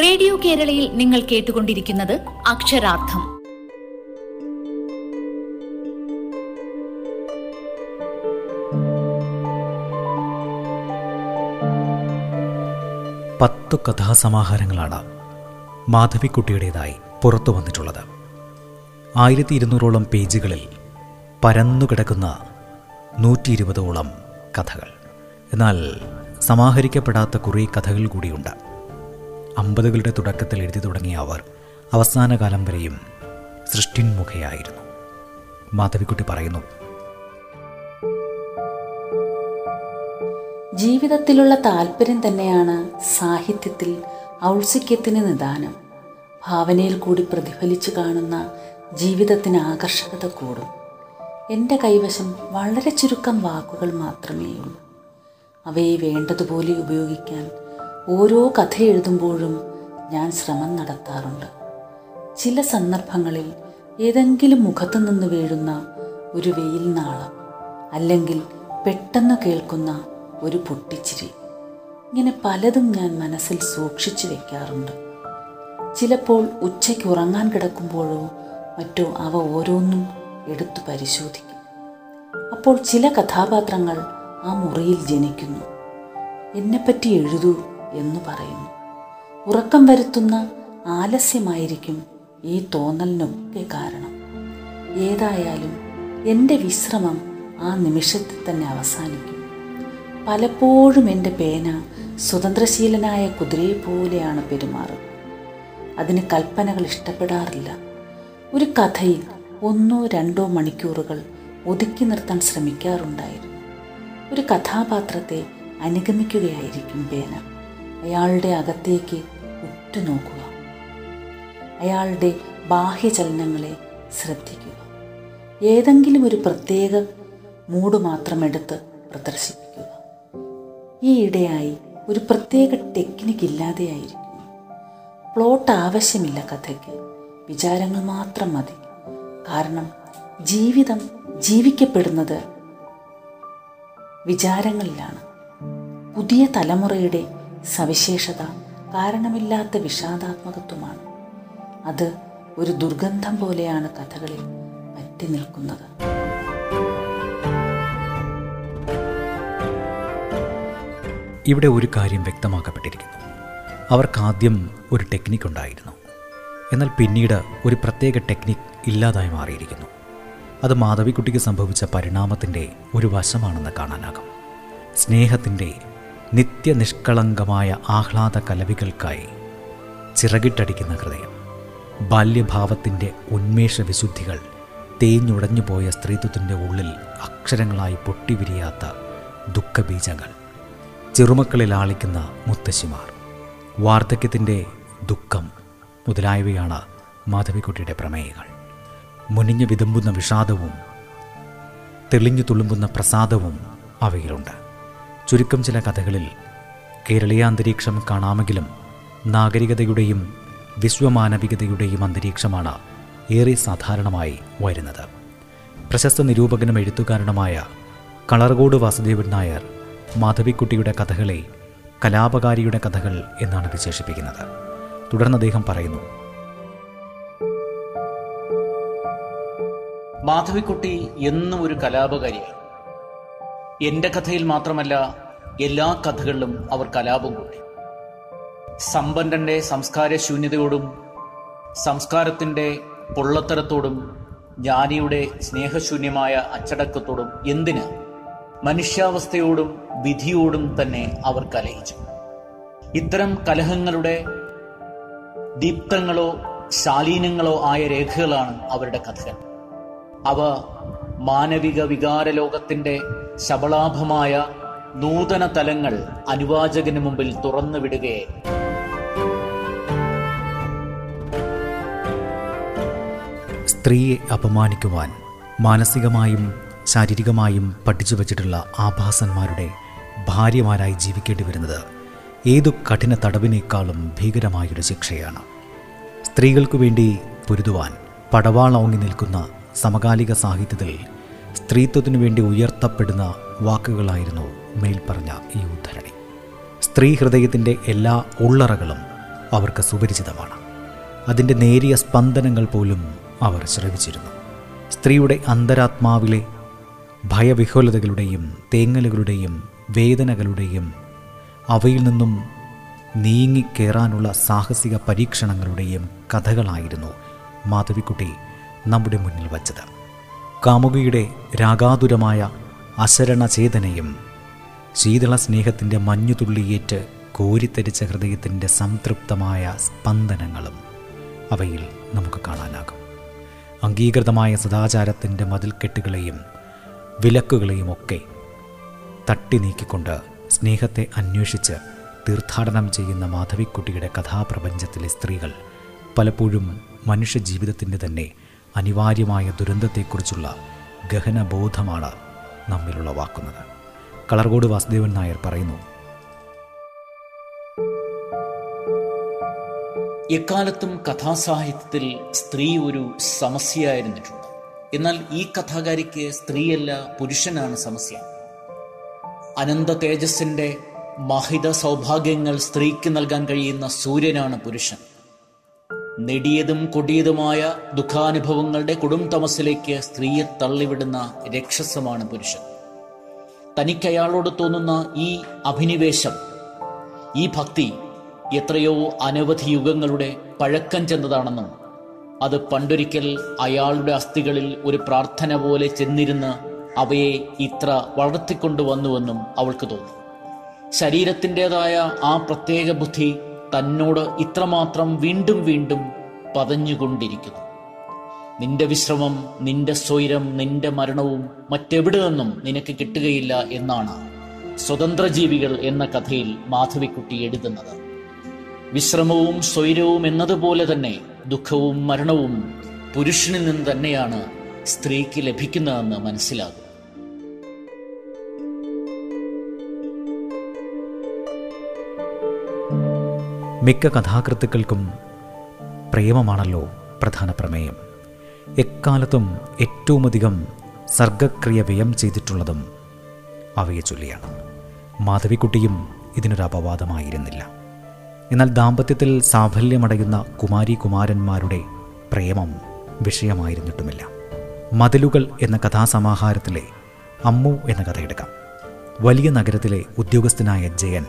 Radio കേരളയിൽ നിങ്ങൾ കേട്ടുകൊണ്ടിരിക്കുന്നത് അക്ഷരാർത്ഥം. പത്ത് കഥാസമാഹാരങ്ങളാണ് മാധവിക്കുട്ടിയുടേതായി പുറത്തു വന്നിട്ടുള്ളത്. ആയിരത്തി ഇരുന്നൂറോളം പേജുകളിൽ പരന്നുകിടക്കുന്ന നൂറ്റി ഇരുപതോളം കഥകൾ. എന്നാൽ സമാഹരിക്കപ്പെടാത്ത കുറേ കഥകൾ കൂടിയുണ്ട്. അമ്പതുകളുടെ തുടക്കത്തിൽ എഴുതി തുടങ്ങിയ അവർ അവസാന കാലം വരെയും സൃഷ്ടിന്മുഖയായിരുന്നു മാധവിക്കുട്ടി പറയുന്നു ജീവിതത്തിലുള്ള താല്പര്യം തന്നെയാണ് സാഹിത്യത്തിൽ ഔത്സുക്യത്തിന് നിദാനം. ഭാവനയിൽ കൂടി പ്രതിഫലിച്ചു കാണുന്ന ജീവിതത്തിന് ആകർഷകത കൂടും. എന്റെ കൈവശം വളരെ ചുരുക്കം വാക്കുകൾ മാത്രമേ ഉള്ളൂ അവയെ വേണ്ടതുപോലെ ഉപയോഗിക്കാൻ ഓരോ കഥ എഴുതുമ്പോഴും ഞാൻ ശ്രമം നടത്താറുണ്ട്. ചില സന്ദർഭങ്ങളിൽ ഏതെങ്കിലും മുഖത്തു നിന്ന് വീഴുന്ന ഒരു വെയിൽ നാളം അല്ലെങ്കിൽ പെട്ടെന്ന് കേൾക്കുന്ന ഒരു പൊട്ടിച്ചിരി ഇങ്ങനെ പലതും ഞാൻ മനസ്സിൽ സൂക്ഷിച്ചു വെക്കാറുണ്ട്. ചിലപ്പോൾ ഉച്ചയ്ക്ക് ഉറങ്ങാൻ കിടക്കുമ്പോഴോ മറ്റോ അവ ഓരോന്നും എടുത്തു പരിശോധിക്കും. അപ്പോൾ ചില കഥാപാത്രങ്ങൾ ആ മുറിയിൽ ജനിക്കുന്നു. എന്നെപ്പറ്റി എഴുതൂ. എന്ന് പറയുന്നു. ഉറക്കം വരുത്തുന്ന ആലസ്യമായിരിക്കും ഈ തോന്നലിനൊക്കെ കാരണം. ഏതായാലും എന്റെ വിശ്രമം ആ നിമിഷത്തിൽ തന്നെ അവസാനിക്കും. പലപ്പോഴും എന്റെ പേന സ്വതന്ത്രശീലനായ കുതിരയെ പോലെയാണ് പെരുമാറുക അതിന് കൽപ്പനകൾ ഇഷ്ടപ്പെടാറില്ല. ഒരു കഥയിൽ ഒന്നോ രണ്ടോ മണിക്കൂറുകൾ ഒതുക്കി നിർത്താൻ ശ്രമിക്കാറുണ്ടായിരുന്നു. ഒരു കഥാപാത്രത്തെ അനുഗമിക്കുകയായിരിക്കും പേന. അയാളുടെ അകത്തേക്ക് ഉറ്റുനോക്കുക. അയാളുടെ ബാഹ്യചലനങ്ങളെ ശ്രദ്ധിക്കുക. ഏതെങ്കിലും ഒരു പ്രത്യേക മൂഡ് മാത്രം എടുത്ത് പ്രദർശിപ്പിക്കുക. ഈ ഇടയായി ഒരു പ്രത്യേക ടെക്നിക്ക് ഇല്ലാതെയായിരിക്കും പ്ലോട്ട് ആവശ്യമില്ല കഥയ്ക്ക്. വിചാരങ്ങൾ മാത്രം മതി. കാരണം ജീവിതം ജീവിക്കപ്പെടുന്നത് വിചാരങ്ങളിലാണ്. പുതിയ തലമുറയുടെ സവിശേഷത കാരണമില്ലാത്ത വിഷാദാത്മകത്വമാണ്. അത് ഒരു ദുർഗന്ധം പോലെയാണ് കഥകളിൽ പറ്റി നിൽക്കുന്നത്. ഇവിടെ ഒരു കാര്യം വ്യക്തമാക്കപ്പെട്ടിരിക്കുന്നു. അവർക്കാദ്യം ഒരു ടെക്നിക് ഉണ്ടായിരുന്നു. എന്നാൽ പിന്നീട് ഒരു പ്രത്യേക ടെക്നിക് ഇല്ലാതായി മാറിയിരിക്കുന്നു. അത് മാധവിക്കുട്ടിക്ക് സംഭവിച്ച പരിണാമത്തിന്റെ ഒരു വശമാണെന്ന് കാണാനാകും. സ്നേഹത്തിന്റെ നിത്യനിഷ്കളങ്കമായ ആഹ്ലാദ കലവികൾക്കായി ചിറകിട്ടടിക്കുന്ന ഹൃദയം ബാല്യഭാവത്തിന്റെ ഉന്മേഷ വിശുദ്ധികൾ തേഞ്ഞുടഞ്ഞു പോയ സ്ത്രീത്വത്തിന്റെ ഉള്ളിൽ അക്ഷരങ്ങളായി പൊട്ടിവിരിയാത്ത ദുഃഖബീജങ്ങൾ ചെറുമക്കളിൽ ആളിക്കുന്ന മുത്തശ്ശിമാർ വാർദ്ധക്യത്തിന്റെ ദുഃഖം മുതലായവയാണ് മാധവിക്കുട്ടിയുടെ പ്രമേയങ്ങൾ. മുനിഞ്ഞു വിതുമ്പുന്ന വിഷാദവും തെളിഞ്ഞു തുളുമ്പുന്ന പ്രസാദവും അവയിലുണ്ട്. ചുരുക്കം ചില കഥകളിൽ കേരളീയാന്തരീക്ഷം കാണാമെങ്കിലും നാഗരികതയുടെയും വിശ്വമാനവികതയുടെയും അന്തരീക്ഷമാണ് ഏറെ സാധാരണമായി വരുന്നത്. പ്രശസ്ത നിരൂപകനും എഴുത്തുകാരനുമായ കളർകോട് വാസുദേവൻ നായർ മാധവിക്കുട്ടിയുടെ കഥകളെ കലാപകാരിയുടെ കഥകൾ എന്നാണ് വിശേഷിപ്പിക്കുന്നത്. തുടർന്ന് അദ്ദേഹം പറയുന്നു. മാധവിക്കുട്ടി എന്നും ഒരു കലാപകാരിയാണ്. എന്റെ കഥയിൽ മാത്രമല്ല എല്ലാ കഥകളിലും അവർ കലാപം കൂട്ടി. സമ്പന്നന്റെ സംസ്കാര ശൂന്യതയോടും സംസ്കാരത്തിന്റെ പൊള്ളത്തരത്തോടും ജ്ഞാനിയുടെ സ്നേഹശൂന്യമായ അച്ചടക്കത്തോടും എന്തിന് മനുഷ്യാവസ്ഥയോടും വിധിയോടും തന്നെ അവർ കലഹിച്ചു. ഇത്തരം കലഹങ്ങളുടെ ദീപ്തങ്ങളോ ശാലീനങ്ങളോ ആയ രേഖകളാണ് അവരുടെ കഥകൾ. അവ മാനവിക വികാര ശബളാഭമായ നൂതന തലങ്ങൾ അനുവാചകന് മുമ്പിൽ തുറന്നു വിടുകയായിരുന്നു സ്ത്രീയെ അപമാനിക്കുവാൻ മാനസികമായും ശാരീരികമായും പഠിച്ചു വച്ചിട്ടുള്ള ആഭാസന്മാരുടെ ഭാര്യമാരായി ജീവിക്കേണ്ടി വരുന്നത് ഏതു കഠിന തടവിനേക്കാളും ഭീകരമായൊരു ശിക്ഷയാണ്. സ്ത്രീകൾക്കു വേണ്ടി പൊരുതുവാൻ പടവാളോങ്ങി നിൽക്കുന്ന സമകാലിക സാഹിത്യത്തിൽ സ്ത്രീത്വത്തിനു വേണ്ടി ഉയർത്തപ്പെടുന്ന വാക്കുകളായിരുന്നു മേൽപ്പറഞ്ഞ ഈ ഉദ്ധരണി. സ്ത്രീ ഹൃദയത്തിന്റെ എല്ലാ ഉള്ളറകളും അവർക്ക് സുപരിചിതമാണ്. അതിന്റെ നേരിയ സ്പന്ദനങ്ങൾ പോലും അവർ ശ്രവിച്ചിരുന്നു. സ്ത്രീയുടെ അന്തരാത്മാവിലെ ഭയവിഹ്വലതകളുടെയും തേങ്ങലുകളുടെയും വേദനകളുടെയും അവയിൽ നിന്നും നീങ്ങിക്കേറാനുള്ള സാഹസിക പരീക്ഷണങ്ങളുടെയും കഥകളായിരുന്നു മാധവിക്കുട്ടി നമ്മുടെ മുന്നിൽ വച്ചത്. കാമുകിയുടെ രാഗാതുരമായ അശരണചേതനയും ശീതള സ്നേഹത്തിന്റെ മഞ്ഞുതുള്ളിയേറ്റ് കോരിത്തരിച്ച ഹൃദയത്തിന്റെ സംതൃപ്തമായ സ്പന്ദനങ്ങളും അവയിൽ നമുക്ക് കാണാനാകും. അംഗീകൃതമായ സദാചാരത്തിന്റെ മതിൽക്കെട്ടുകളെയും വിലക്കുകളെയും ഒക്കെ തട്ടി നീക്കിക്കൊണ്ട് സ്നേഹത്തെ അന്വേഷിച്ച് തീർത്ഥാടനം ചെയ്യുന്ന മാധവിക്കുട്ടിയുടെ കഥാപ്രപഞ്ചത്തിലെ സ്ത്രീകൾ പലപ്പോഴും മനുഷ്യജീവിതത്തിന്റെ തന്നെ അനിവാര്യമായ ദുരന്തത്തെക്കുറിച്ചുള്ള ഗഹനബോധമാണ് നമ്മിലുളവാക്കുന്നത്. കളർകോട് വാസുദേവൻ നായർ പറയുന്നു എക്കാലത്തും കഥാസാഹിത്യത്തിൽ സ്ത്രീ ഒരു സമസ്യയായിരുന്നിട്ടുണ്ട്. എന്നാൽ ഈ കഥാകാരിക്ക് സ്ത്രീയല്ല പുരുഷനാണ് സമസ്യ. അനന്ത തേജസ്സിന്റെ മഹിത സൗഭാഗ്യങ്ങൾ സ്ത്രീക്ക് നൽകാൻ കഴിയുന്ന സൂര്യനാണ് പുരുഷൻ. നെടിയതും കൊടിയതുമായ ദുഃഖാനുഭവങ്ങളുടെ കൊടും തമസിലേക്ക് സ്ത്രീയെ തള്ളിവിടുന്ന രക്ഷസമാണ് പുരുഷൻ. തനിക്ക് അയാളോട് തോന്നുന്ന ഈ അഭിനിവേശം ഈ ഭക്തി എത്രയോ അനവധി യുഗങ്ങളുടെ പഴക്കം ചെന്നതാണെന്നും അത് പണ്ടൊരിക്കൽ അയാളുടെ അസ്ഥികളിൽ ഒരു പ്രാർത്ഥന പോലെ ചെന്നിരുന്ന് അവയെ ഇത്ര വളർത്തിക്കൊണ്ടുവന്നുവെന്നും അവൾക്ക് തോന്നി. ശരീരത്തിന്റെതായ ആ പ്രത്യേക ബുദ്ധി തന്നോട് ഇത്രമാത്രം വീണ്ടും വീണ്ടും പതഞ്ഞുകൊണ്ടിരിക്കുന്നു. നിന്റെ വിശ്രമം നിന്റെ സ്വൈരം നിന്റെ മരണവും മറ്റെവിടെ നിന്നും നിനക്ക് കിട്ടുകയില്ല എന്നാണ് സ്വതന്ത്ര ജീവികൾ എന്ന കഥയിൽ മാധവിക്കുട്ടി എഴുതുന്നത്. വിശ്രമവും സ്വൈരവും എന്നതുപോലെ തന്നെ ദുഃഖവും മരണവും പുരുഷനിൽ നിന്ന് തന്നെയാണ് സ്ത്രീക്ക് ലഭിക്കുന്നതെന്ന് മനസ്സിലാകും. മിക്ക കഥാകൃത്തുക്കൾക്കും പ്രേമമാണല്ലോ പ്രധാന പ്രമേയം. എക്കാലത്തും ഏറ്റവുമധികം സർഗക്രിയ വ്യയം ചെയ്തിട്ടുള്ളതും അവയെ ചൊല്ലിയാണ്. മാധവിക്കുട്ടിയും ഇതിനൊരു അപവാദമായിരുന്നില്ല. എന്നാൽ ദാമ്പത്യത്തിൽ സാഫല്യമടയുന്ന കുമാരി കുമാരന്മാരുടെ പ്രേമം വിഷയമായിരുന്നിട്ടുമില്ല. മതിലുകൾ എന്ന കഥാസമാഹാരത്തിലെ അമ്മു എന്ന കഥയെടുക്കാം. വലിയ നഗരത്തിലെ ഉദ്യോഗസ്ഥനായ ജയൻ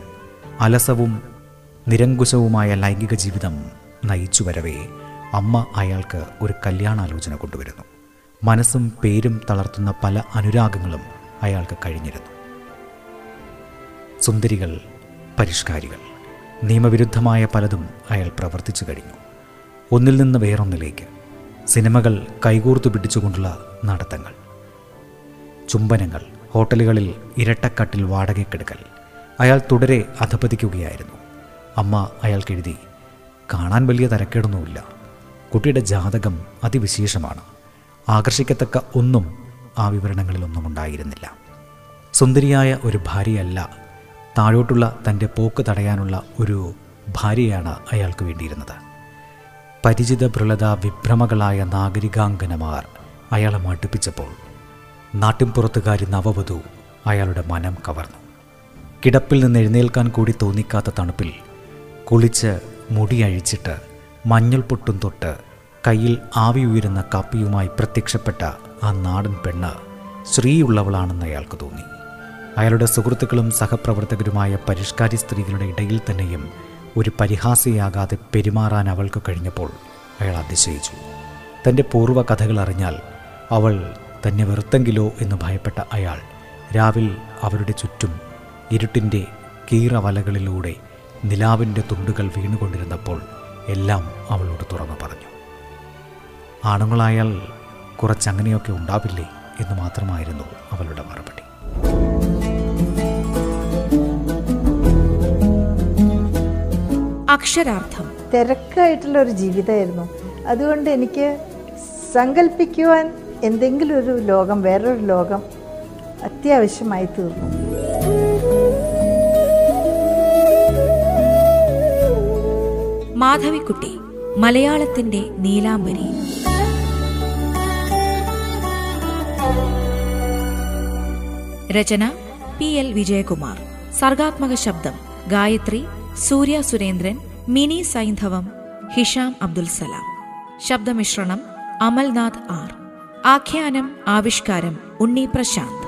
അലസവും നിരങ്കുശവുമായ ലൈംഗിക ജീവിതം നയിച്ചു വരവേ അമ്മ അയാൾക്ക് ഒരു കല്യാണാലോചന കൊണ്ടുവരുന്നു. മനസ്സും പേരും തളർത്തുന്ന പല അനുരാഗങ്ങളും അയാൾക്ക് കഴിഞ്ഞിരുന്നു. സുന്ദരികൾ പരിഷ്കാരികൾ നിയമവിരുദ്ധമായ പലതും അയാൾ പ്രവർത്തിച്ചു കഴിഞ്ഞു. ഒന്നിൽ നിന്ന് വേറൊന്നിലേക്ക്. സിനിമകൾ കൈകൂർത്തു പിടിച്ചുകൊണ്ടുള്ള നടത്തങ്ങൾ. ചുംബനങ്ങൾ ഹോട്ടലുകളിൽ ഇരട്ടക്കട്ടിൽ വാടകയ്ക്കെടുക്കൽ. അയാൾ തുടരെ അധപതിക്കുകയായിരുന്നു. അമ്മ അയാൾക്കെഴുതി. കാണാൻ വലിയ തരക്കേടൊന്നുമില്ല. കുട്ടിയുടെ ജാതകം അതിവിശേഷമാണ്. ആകർഷിക്കത്തക്ക ഒന്നും ആ വിവരണങ്ങളിലൊന്നും ഉണ്ടായിരുന്നില്ല സുന്ദരിയായ ഒരു ഭാര്യയല്ല. താഴോട്ടുള്ള തന്റെ പോക്ക് തടയാനുള്ള ഒരു ഭാര്യയാണ് അയാൾക്ക് വേണ്ടിയിരുന്നത്. പരിചിത ഭ്രളത വിഭ്രമകളായ നാഗരികാംഗനമാർ അയാളെ മടുപ്പിച്ചപ്പോൾ നാട്ടിൻപുറത്തുകാരി നവവധു അയാളുടെ മനം കവർന്നു. കിടപ്പിൽ നിന്ന് എഴുന്നേൽക്കാൻ കൂടി തോന്നിക്കാത്ത തണുപ്പിൽ കുളിച്ച് മുടി അഴിച്ചിട്ട് മഞ്ഞൾ പൊട്ടും തൊട്ട് കയ്യിൽ ആവി ഉയരുന്ന കാപ്പിയുമായി പ്രത്യക്ഷപ്പെട്ട ആ നാടൻ പെണ്ണ് സ്ത്രീയുള്ളവളാണെന്ന് അയാൾക്ക് തോന്നി. അയാളുടെ സുഹൃത്തുക്കളും സഹപ്രവർത്തകരുമായ പരിഷ്കാരി സ്ത്രീകളുടെ ഇടയിൽ തന്നെയും ഒരു പരിഹാസിയാകാതെ പെരുമാറാൻ അവൾക്ക് കഴിഞ്ഞപ്പോൾ അയാൾ അതിശയിച്ചു. തന്റെ പൂർവ കഥകൾ അറിഞ്ഞാൽ അവൾ തന്നെ വെറുത്തെങ്കിലോ എന്ന് ഭയപ്പെട്ട അയാൾ രാവിൽ അവരുടെ ചുറ്റും ഇരുട്ടിന്റെ കീറവലകളിലൂടെ നിലാവിന്റെ തുണ്ടുകൾ വീണുകൊണ്ടിരുന്നപ്പോൾ എല്ലാം അവളോട് തുറന്നു പറഞ്ഞു. ആണുങ്ങളായാൽ കുറച്ചങ്ങനെയൊക്കെ ഉണ്ടാവില്ലേ എന്ന് മാത്രമായിരുന്നു അവളുടെ മറുപടി. അക്ഷരാർത്ഥം. തിരക്കായിട്ടുള്ള ഒരു ജീവിതമായിരുന്നു. അതുകൊണ്ട് എനിക്ക് സങ്കല്പിക്കുവാൻ എന്തെങ്കിലും ഒരു ലോകം വേറൊരു ലോകം അത്യാവശ്യമായി തീർന്നു മാധവിക്കുട്ടി മലയാളത്തിന്റെ നീലാംബരി. രചന പി എൽ വിജയകുമാർ. സർഗാത്മക ശബ്ദം ഗായത്രി സൂര്യ സുരേന്ദ്രൻ മിനി സൈന്ധവം ഹിഷാം അബ്ദുൽ സലാം. ശബ്ദമിശ്രണം അമൽനാഥ് ആർ. ആഖ്യാനം ആവിഷ്കാരം ഉണ്ണി പ്രശാന്ത്.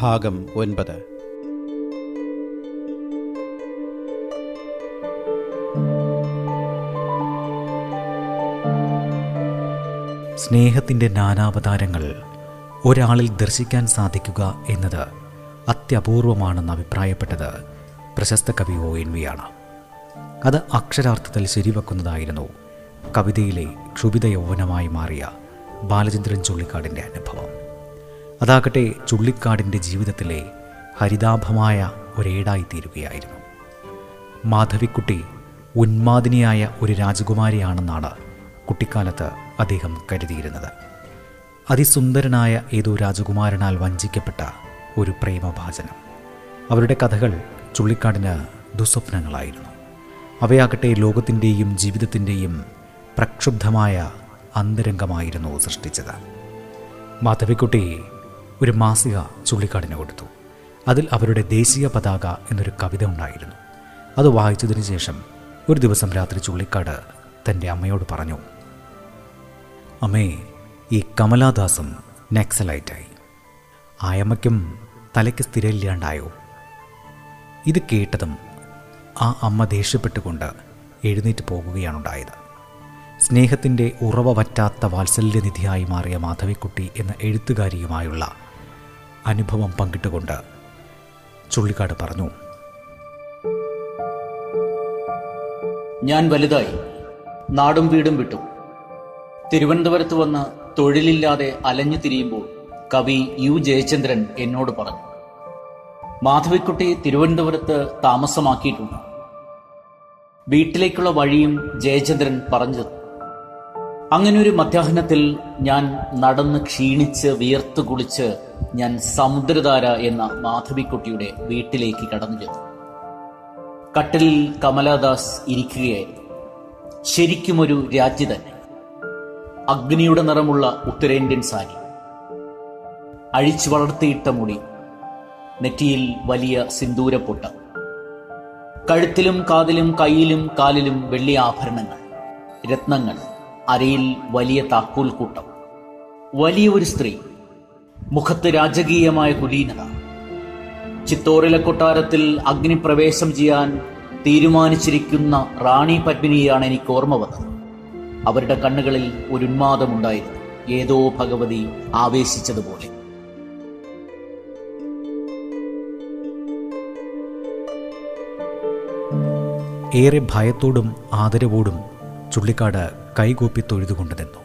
ഭാഗം ഒൻപത്. സ്നേഹത്തിന്റെ നാനാവതാരങ്ങൾ ഒരാളിൽ ദർശിക്കാൻ സാധിക്കുക എന്നത് അത്യപൂർവമാണെന്ന് അഭിപ്രായപ്പെട്ടത് പ്രശസ്ത കവി ഒ. എൻ. വിയാണ് അത് അക്ഷരാർത്ഥത്തിൽ ശരിവെക്കുന്നതായിരുന്നു കവിതയിലെ ക്ഷുഭിത യൗവനമായി മാറിയ ബാലചന്ദ്രൻ ചുള്ളിക്കാടിന്റെ അനുഭവം. അതാകട്ടെ ചുള്ളിക്കാടിന്റെ ജീവിതത്തിലെ ഹരിതാഭമായ ഒരേടായിത്തീരുകയായിരുന്നു. മാധവിക്കുട്ടി ഉന്മാദിനിയായ ഒരു രാജകുമാരിയാണെന്നാണ് കുട്ടിക്കാലത്ത് അദ്ദേഹം കരുതിയിരുന്നത്. അതിസുന്ദരനായ ഏതോ രാജകുമാരനാൽ വഞ്ചിക്കപ്പെട്ട ഒരു പ്രേമഭാചനം അവരുടെ കഥകൾ ചുള്ളിക്കാടിന് ദുസ്വപ്നങ്ങളായിരുന്നു. അവയാകട്ടെ ലോകത്തിന്റെയും ജീവിതത്തിന്റെയും പ്രക്ഷുബ്ധമായ അന്തരംഗമായിരുന്നു സൃഷ്ടിച്ചത്. മാധവിക്കുട്ടി ഒരു മാസിക ചുള്ളിക്കാടിന് കൊടുത്തു. അതിൽ അവരുടെ ദേശീയ പതാക എന്നൊരു കവിത ഉണ്ടായിരുന്നു. അത് വായിച്ചതിന് ശേഷം ഒരു ദിവസം രാത്രി ചുള്ളിക്കാട് തന്റെ അമ്മയോട് പറഞ്ഞു അമ്മേ ഈ കമലാദാസും നക്സലൈറ്റായി. ആയമ്മയ്ക്കും തലയ്ക്ക് സ്ഥിരമില്ലാണ്ടായോ? ഇത് കേട്ടതും ആ അമ്മ ദേഷ്യപ്പെട്ടുകൊണ്ട് എഴുന്നേറ്റ് പോകുകയാണുണ്ടായത്. സ്നേഹത്തിന്റെ ഉറവ വറ്റാത്ത വാത്സല്യനിധിയായി മാറിയ മാധവിക്കുട്ടി എന്ന എഴുത്തുകാരിയുമായുള്ള അനുഭവം പങ്കിട്ടുകൊണ്ട് ചുള്ളിക്കാട് പറഞ്ഞു. ഞാൻ വലുതായി. നാടും വീടും വിട്ടു. തിരുവനന്തപുരത്ത് വന്ന് തൊഴിലില്ലാതെ അലഞ്ഞു തിരിയുമ്പോൾ കവി യു ജയചന്ദ്രൻ എന്നോട് പറഞ്ഞു മാധവിക്കുട്ടി തിരുവനന്തപുരത്ത് താമസമാക്കിയിട്ടുണ്ട്. വീട്ടിലേക്കുള്ള വഴിയും ജയചന്ദ്രൻ പറഞ്ഞു. അങ്ങനെ ഒരു മധ്യാഹ്നത്തിൽ ഞാൻ നടന്ന് ക്ഷീണിച്ച് വിയർത്ത് കുളിച്ച് ഞാൻ സമുദ്രധാര എന്ന മാധവിക്കുട്ടിയുടെ വീട്ടിലേക്ക് കടന്നു ചെന്നു. കട്ടിലിൽ കമലാദാസ് ഇരിക്കുകയായിരുന്നു. ശരിക്കും ഒരു രാജ്യ തന്നെ. അഗ്നിയുടെ നിറമുള്ള ഉത്തരേന്ത്യൻ സാരി. അഴിച്ചു വളർത്തിയിട്ട മുടി. നെറ്റിയിൽ വലിയ സിന്ദൂരപ്പൊട്ട. കഴുത്തിലും കാതിലും കയ്യിലും കാലിലും വെള്ളി ആഭരണങ്ങൾ രത്നങ്ങൾ. അരയിൽ വലിയ താക്കോൽ കൂട്ടം. വലിയ ഒരു സ്ത്രീ. മുഖത്ത് രാജകീയമായ കുലീനത. ചിത്തോറിലെ കൊട്ടാരത്തിൽ അഗ്നിപ്രവേശം ചെയ്യാൻ തീരുമാനിച്ചിരിക്കുന്ന റാണി പത്മിനിയാണ് എനിക്ക് ഓർമ്മ വന്നത്. അവരുടെ കണ്ണുകളിൽ ഒരു ഉന്മാദമുണ്ടായിരുന്നു ഏതോ ഭഗവതി ആവേശിച്ചതുപോലെ. ഏറെ ഭയത്തോടും ആദരവോടും ചുള്ളിക്കാട് കൈകൂപ്പി തൊഴുതുകൊണ്ട് നിന്നു.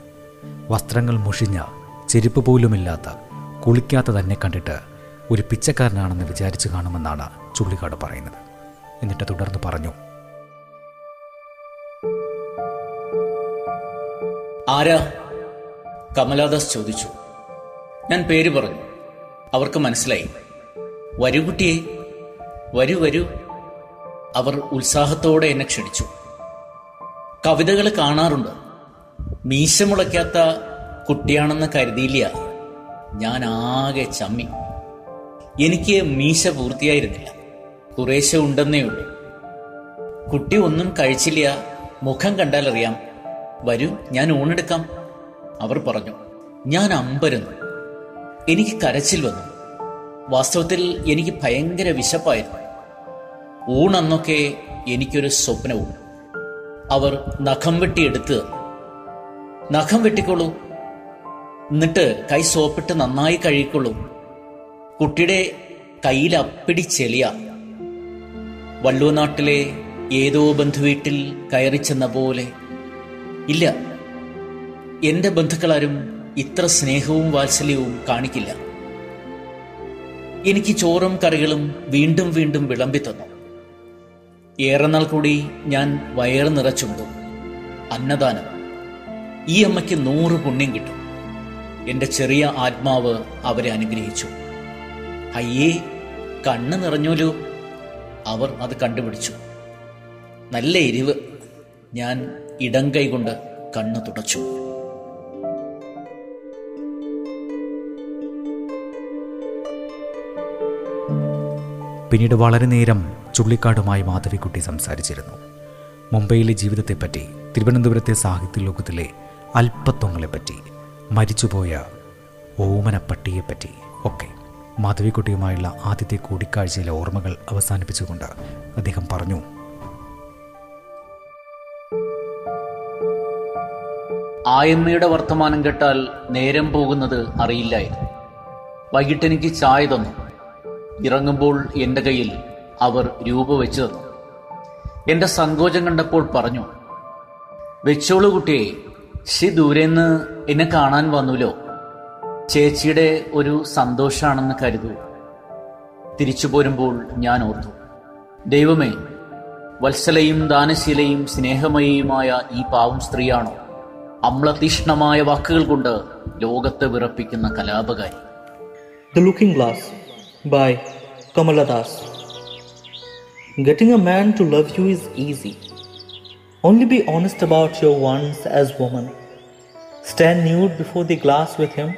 വസ്ത്രങ്ങൾ മുഷിഞ്ഞ ചെരുപ്പ് പോലുമില്ലാത്ത കുളിക്കാത്ത തന്നെ കണ്ടിട്ട് ഒരു പിച്ചക്കാരനാണെന്ന് വിചാരിച്ചു കാണുമെന്നാണ് ചുള്ളിക്കാട് പറയുന്നത്. എന്നിട്ട് തുടർന്ന് പറഞ്ഞു. ആരാ? കമലാദാസ് ചോദിച്ചു. ഞാൻ പേര് പറഞ്ഞു. അവർക്ക് മനസ്സിലായി. വരൂ കുട്ടിയെ. വരൂ വരൂ. അവർ ഉത്സാഹത്തോടെ എന്നെ ക്ഷണിച്ചു. കവിതകൾ കാണാറുണ്ട്. മീശ മുളയ്ക്കാത്ത കുട്ടിയാണെന്ന് കരുതിയില്ല. ഞാൻ ആകെ ചമ്മി. എനിക്ക് മീശ പൂർത്തിയായിരുന്നില്ല. കുറേശ്ശെ ഉണ്ടെന്നേ ഉള്ളൂ. കുട്ടി ഒന്നും കഴിച്ചില്ല. മുഖം കണ്ടാലറിയാം വരൂ ഞാൻ ഊണെടുക്കാം. അവർ പറഞ്ഞു ഞാൻ അമ്പരന്നു. എനിക്ക് കരച്ചിൽ വന്നു. വാസ്തവത്തിൽ എനിക്ക് ഭയങ്കര വിശപ്പായിരുന്നു. ഊണന്നൊക്കെ എനിക്കൊരു സ്വപ്നവും അവർ നഖം വെട്ടിയെടുത്ത്. നഖം വെട്ടിക്കോളൂ എന്നിട്ട് കൈ സോപ്പിട്ട് നന്നായി കഴുകിക്കൊള്ളൂ. കുട്ടിയുടെ കയ്യിൽ അപ്പിടി ചെളിയ. വള്ളുവനാട്ടിലെ ഏതോ ബന്ധുവീട്ടിൽ കയറി ചെന്ന പോലെ. ഇല്ല എന്റെ ബന്ധുക്കളാരും ഇത്ര സ്നേഹവും വാത്സല്യവും കാണിക്കില്ല. എനിക്ക് ചോറും കറികളും വീണ്ടും വീണ്ടും വിളമ്പി തന്നു. ഏറെ നാൾ കൂടി ഞാൻ വയറ് നിറച്ചുണ്ടു അന്നദാനം. ഈ അമ്മയ്ക്ക് നൂറ് പുണ്യം കിട്ടും. എന്റെ ചെറിയ ആത്മാവ് അവരെ അനുഗ്രഹിച്ചു. അയ്യേ കണ്ണ് നിറഞ്ഞോലോ അവർ അത് കണ്ടുപിടിച്ചു. നല്ല എരിവ് ഞാൻ ഇടം കൈകൊണ്ട് കണ്ണ് തുടച്ചു. പിന്നീട് വളരെ നേരം ചുള്ളിക്കാടുമായി മാധവിക്കുട്ടി സംസാരിച്ചിരുന്നു. മുംബൈയിലെ ജീവിതത്തെപ്പറ്റി തിരുവനന്തപുരത്തെ സാഹിത്യ ലോകത്തിലെ അല്പത്വങ്ങളെപ്പറ്റി മരിച്ചുപോയ ഓമനപ്പട്ടിയെപ്പറ്റി ഒക്കെ മാധവിക്കുട്ടിയുമായുള്ള ആദ്യത്തെ കൂടിക്കാഴ്ചയിലെ ഓർമ്മകൾ അവസാനിപ്പിച്ചുകൊണ്ട് അദ്ദേഹം പറഞ്ഞു. ആയമ്മയുടെ വർത്തമാനം കേട്ടാൽ നേരം പോകുന്നത് അറിയില്ലായിരുന്നു. വൈകിട്ട് എനിക്ക് ചായ തന്നു. ഇറങ്ങുമ്പോൾ എന്റെ കയ്യിൽ അവർ രൂപ വെച്ചു തന്നു. എന്റെ സങ്കോചം കണ്ടപ്പോൾ പറഞ്ഞു വെച്ചോളൂ കുട്ടിയെ ശി ദൂരെന്ന് എന്നെ കാണാൻ വന്നുല്ലോ ചേച്ചിയുടെ ഒരു സന്തോഷമാണെന്ന് കരുതൂ. തിരിച്ചു പോരുമ്പോൾ ഞാൻ ഓർത്തു ദൈവമേ വത്സലയും ദാനശീലയും സ്നേഹമയുമായ ഈ പാവം സ്ത്രീയാണോ? അമ്ലതീഷ്ണമായ വാക്കുകൾ കൊണ്ട് ലോകത്തെ വിറപ്പിക്കുന്ന കലാപകാരി. The Looking Glass by Kamala Das. Getting a man to love you is easy. Only be honest about your wants as woman. Stand nude before the glass with him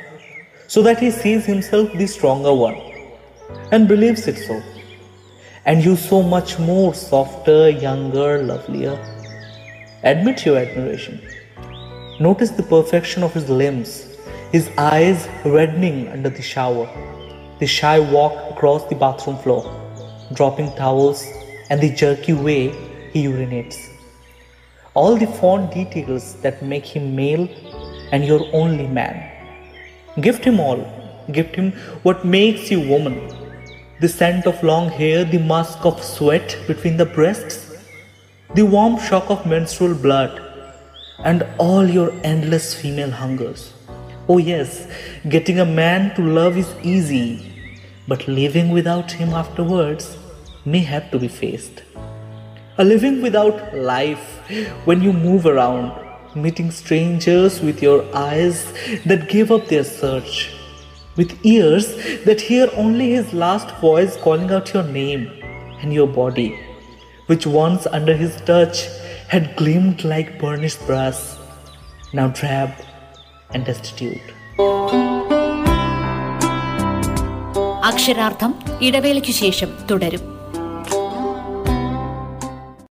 so that he sees himself the stronger one and believes it so. And you so much more softer, younger, lovelier. Admit your admiration. Notice the perfection of his limbs, his eyes reddening under the shower, the shy walk across the bathroom floor, dropping towels, and the jerky way he urinates. All the fond details that make him male and your only man. Gift him all. Gift him what makes you woman. The scent of long hair, the musk of sweat between the breasts, the warm shock of menstrual blood, and all your endless female hungers. Oh, yes, getting a man to love is easy, but living without him afterwards may have to be faced. A living without life when you move around, meeting strangers with your eyes that give up their search, with ears that hear only his last voice calling out your name and your body, which once under his touch had gleamed like burnished brass, now drab and destitute അക്ഷരാർത്ഥം ഇടവേളയ്ക്കു ശേഷം തുടരും.